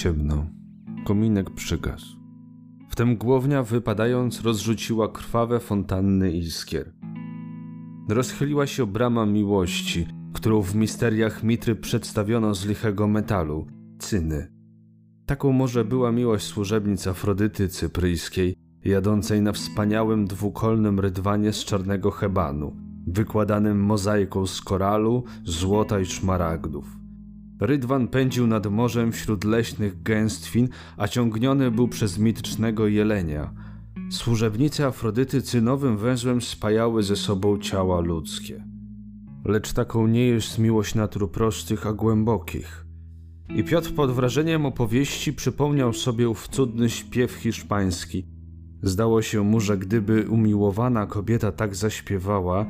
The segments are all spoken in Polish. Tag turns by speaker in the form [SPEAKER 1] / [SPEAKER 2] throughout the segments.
[SPEAKER 1] ciemno. Kominek przygasł. Wtem głownia wypadając rozrzuciła krwawe fontanny iskier. Rozchyliła się brama miłości, którą w misteriach mitry przedstawiono z lichego metalu, cyny. Taką może była miłość służebnic Afrodyty Cypryjskiej, jadącej na wspaniałym dwukolnym rydwanie z czarnego hebanu, wykładanym mozaiką z koralu, złota i szmaragdów. Rydwan pędził nad morzem wśród leśnych gęstwin, a ciągniony był przez mitycznego jelenia. Służebnice Afrodyty cynowym węzłem spajały ze sobą ciała ludzkie. Lecz taką nie jest miłość natur prostych, a głębokich. I Piotr pod wrażeniem opowieści przypomniał sobie ów cudny śpiew hiszpański. Zdało się mu, że gdyby umiłowana kobieta tak zaśpiewała,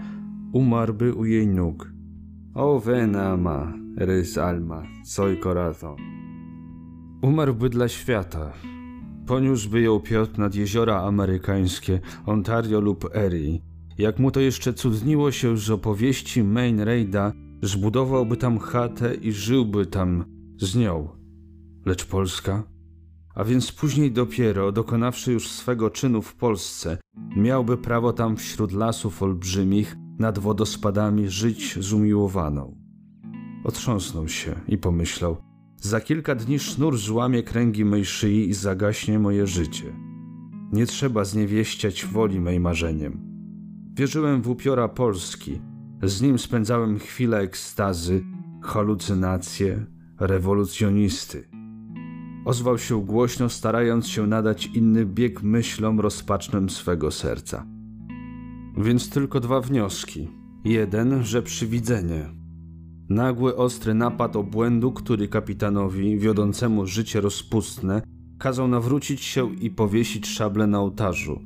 [SPEAKER 1] umarłby u jej nóg. O venama, rys alma, soy corazon. Umarłby dla świata. Poniósłby ją Piotr nad jeziora amerykańskie, Ontario lub Erie. Jak mu to jeszcze cudniło się z opowieści Main Raida, zbudowałby tam chatę i żyłby tam z nią. Lecz Polska? A więc później dopiero, dokonawszy już swego czynu w Polsce, miałby prawo tam wśród lasów olbrzymich, nad wodospadami żyć z umiłowaną. Otrząsnął się i pomyślał: Za kilka dni sznur złamie kręgi mej szyi i zagaśnie moje życie. Nie trzeba zniewieściać woli mej marzeniem. Wierzyłem w upiora Polski, z nim spędzałem chwile ekstazy, halucynacje, rewolucjonisty. Ozwał się głośno, starając się nadać inny bieg myślom rozpacznym swego serca. Więc tylko dwa wnioski. Jeden, że przywidzenie. Nagły, ostry napad obłędu, który kapitanowi, wiodącemu życie rozpustne, kazał nawrócić się i powiesić szable na ołtarzu.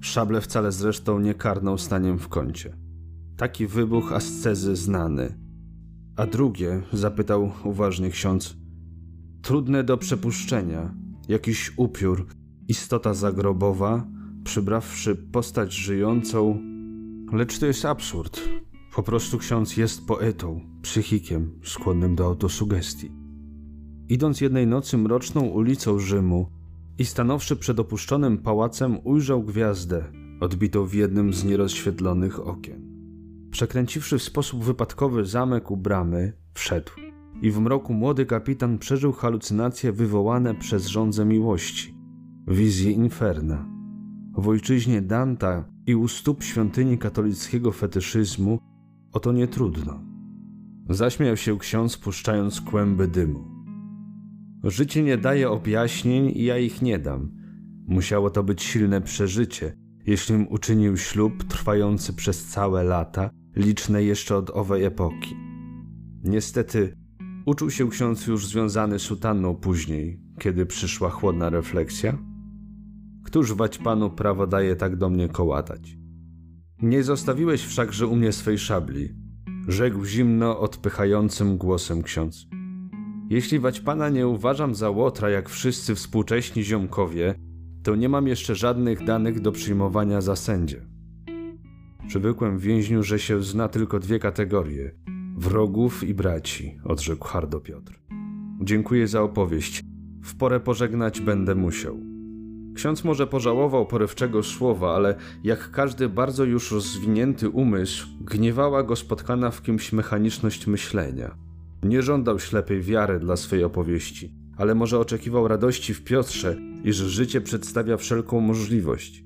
[SPEAKER 1] Szable wcale zresztą nie karną staniem w kącie. Taki wybuch ascezy znany. A drugie, zapytał uważny ksiądz, trudne do przepuszczenia, jakiś upiór, istota zagrobowa, przybrawszy postać żyjącą, lecz to jest absurd. Po prostu ksiądz jest poetą, psychikiem, skłonnym do autosugestii. Idąc jednej nocy mroczną ulicą Rzymu i stanowszy przed opuszczonym pałacem, ujrzał gwiazdę, odbitą w jednym z nierozświetlonych okien. Przekręciwszy w sposób wypadkowy zamek u bramy, wszedł i w mroku młody kapitan przeżył halucynacje wywołane przez żądzę miłości, wizję inferna. W ojczyźnie Danta i u stóp świątyni katolickiego fetyszyzmu o to nie trudno. Zaśmiał się ksiądz, puszczając kłęby dymu. Życie nie daje objaśnień i ja ich nie dam. Musiało to być silne przeżycie, jeślim uczynił ślub trwający przez całe lata, liczne jeszcze od owej epoki. Niestety, uczuł się ksiądz już związany sutanną później, kiedy przyszła chłodna refleksja. Któż wać panu prawo daje tak do mnie kołatać? Nie zostawiłeś wszakże u mnie swej szabli, rzekł zimno odpychającym głosem ksiądz. Jeśli wać pana nie uważam za łotra jak wszyscy współcześni ziomkowie, to nie mam jeszcze żadnych danych do przyjmowania za sędzie. Przywykłem więźniu, że się zna tylko dwie kategorie wrogów i braci, odrzekł hardo Piotr. Dziękuję za opowieść. W porę pożegnać będę musiał. Ksiądz może pożałował porywczego słowa, ale jak każdy bardzo już rozwinięty umysł, gniewała go spotkana w kimś mechaniczność myślenia. Nie żądał ślepej wiary dla swej opowieści, ale może oczekiwał radości w Piotrze, iż życie przedstawia wszelką możliwość.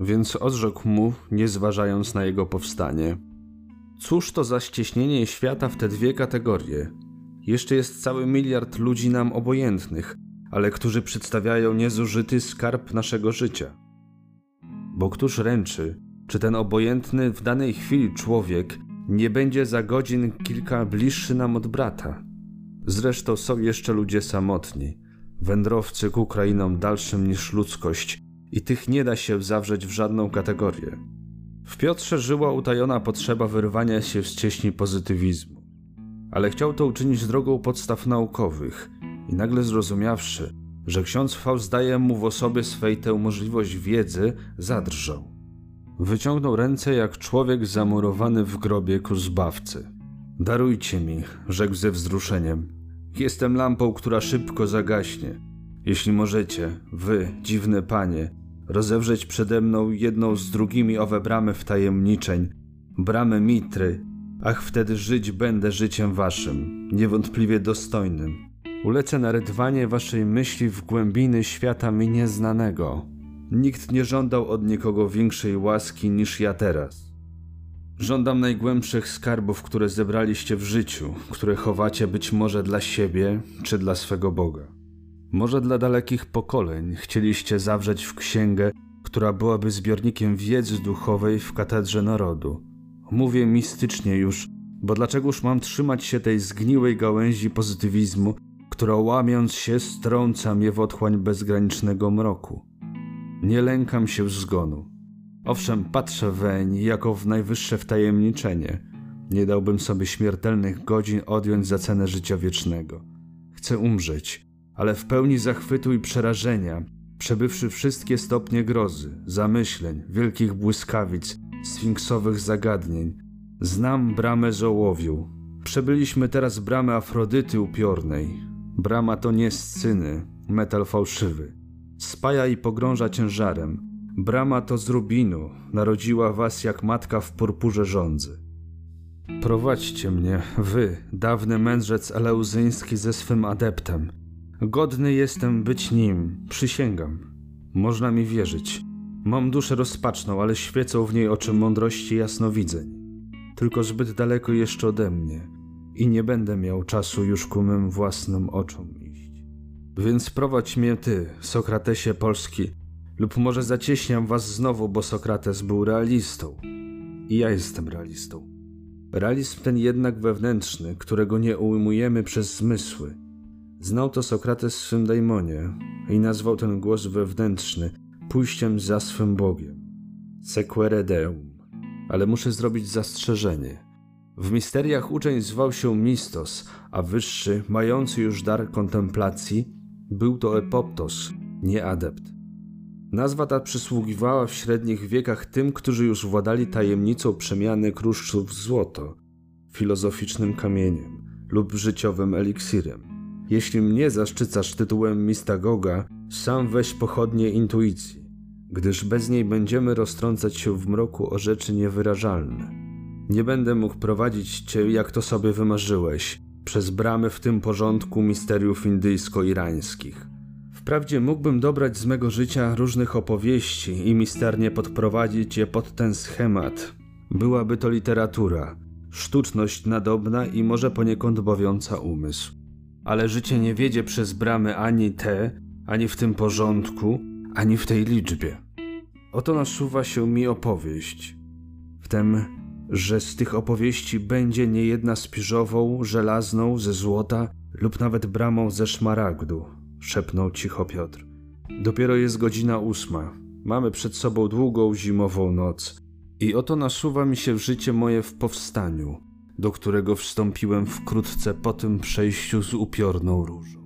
[SPEAKER 1] Więc odrzekł mu, nie zważając na jego powstanie. Cóż to za ścieśnienie świata w te dwie kategorie? Jeszcze jest cały miliard ludzi nam obojętnych, ale którzy przedstawiają niezużyty skarb naszego życia. Bo któż ręczy, czy ten obojętny w danej chwili człowiek nie będzie za godzin kilka bliższy nam od brata? Zresztą są jeszcze ludzie samotni, wędrowcy ku krainom dalszym niż ludzkość, i tych nie da się zawrzeć w żadną kategorię. W Piotrze żyła utajona potrzeba wyrwania się z cieśni pozytywizmu, ale chciał to uczynić drogą podstaw naukowych nagle zrozumiawszy, że ksiądz Faust daje mu w osobie swej tę możliwość wiedzy, zadrżał. Wyciągnął ręce jak człowiek zamurowany w grobie ku zbawcy. Darujcie mi, rzekł ze wzruszeniem. Jestem lampą, która szybko zagaśnie. Jeśli możecie, wy, dziwne panie, rozewrzeć przede mną jedną z drugimi owe bramy wtajemniczeń, bramy Mitry, ach wtedy żyć będę życiem waszym, niewątpliwie dostojnym. Ulecę na rydwanie waszej myśli w głębiny świata mi nieznanego. Nikt nie żądał od nikogo większej łaski niż ja teraz. Żądam najgłębszych skarbów, które zebraliście w życiu, które chowacie być może dla siebie czy dla swego Boga. Może dla dalekich pokoleń chcieliście zawrzeć w księgę, która byłaby zbiornikiem wiedzy duchowej w katedrze narodu. Mówię mistycznie już, bo dlaczegoż mam trzymać się tej zgniłej gałęzi pozytywizmu, która łamiąc się strąca mnie w otchłań bezgranicznego mroku. Nie lękam się zgonu. Owszem, patrzę weń jako w najwyższe wtajemniczenie. Nie dałbym sobie śmiertelnych godzin odjąć za cenę życia wiecznego. Chcę umrzeć, ale w pełni zachwytu i przerażenia, przebywszy wszystkie stopnie grozy, zamyśleń, wielkich błyskawic, sfinksowych zagadnień. Znam bramę żołowiu. Przebyliśmy teraz bramę Afrodyty upiornej. Brama to nie scyny, metal fałszywy. Spaja i pogrąża ciężarem. Brama to z rubinu, narodziła was jak matka w purpurze rządzy. Prowadźcie mnie, wy, dawny mędrzec eleuzyński ze swym adeptem. Godny jestem być nim, przysięgam. Można mi wierzyć. Mam duszę rozpaczną, ale świecą w niej oczy mądrości jasnowidzeń. Tylko zbyt daleko jeszcze ode mnie i nie będę miał czasu już ku mym własnym oczom iść. Więc prowadź mnie ty, Sokratesie Polski, lub może zacieśniam was znowu, bo Sokrates był realistą. I ja jestem realistą. Realizm ten jednak wewnętrzny, którego nie ujmujemy przez zmysły. Znał to Sokrates w swym daimonie i nazwał ten głos wewnętrzny pójściem za swym Bogiem. Sequere Deum. Ale muszę zrobić zastrzeżenie. W misteriach uczeń zwał się Mistos, a wyższy, mający już dar kontemplacji, był to Epoptos, nie adept. Nazwa ta przysługiwała w średnich wiekach tym, którzy już władali tajemnicą przemiany kruszców w złoto, filozoficznym kamieniem lub życiowym eliksirem. Jeśli mnie zaszczycasz tytułem mistagoga, sam weź pochodnie intuicji, gdyż bez niej będziemy roztrącać się w mroku o rzeczy niewyrażalne. Nie będę mógł prowadzić cię, jak to sobie wymarzyłeś, przez bramy w tym porządku misteriów indyjsko-irańskich Wprawdzie mógłbym dobrać z mego życia różnych opowieści i misternie podprowadzić je pod ten schemat. Byłaby to literatura, sztuczność nadobna i może poniekąd bawiąca umysł. Ale życie nie wiedzie przez bramy ani te, ani w tym porządku, ani w tej liczbie. Oto nasuwa się mi opowieść. Wtem, że z tych opowieści będzie niejedna spiżową, żelazną, ze złota lub nawet bramą ze szmaragdu szepnął cicho Piotr. Dopiero jest godzina ósma. Mamy przed sobą długą zimową noc. I oto nasuwa mi się w życie moje w powstaniu, do którego wstąpiłem wkrótce po tym przejściu z upiorną różą.